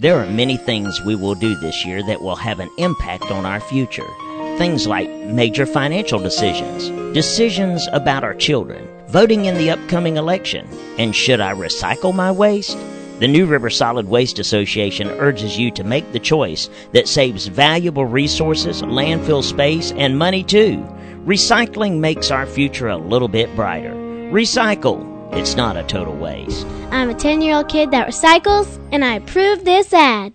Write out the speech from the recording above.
There are many things we will do this year that will have an impact on our future. Things like major financial decisions, decisions about our children, voting in the upcoming election, and should I recycle my waste? The New River Solid Waste Association urges you to make the choice that saves valuable resources, landfill space, and money too. Recycling makes our future a little bit brighter. Recycle. It's not a total waste. I'm a 10 year old kid that recycles, and I approve this ad.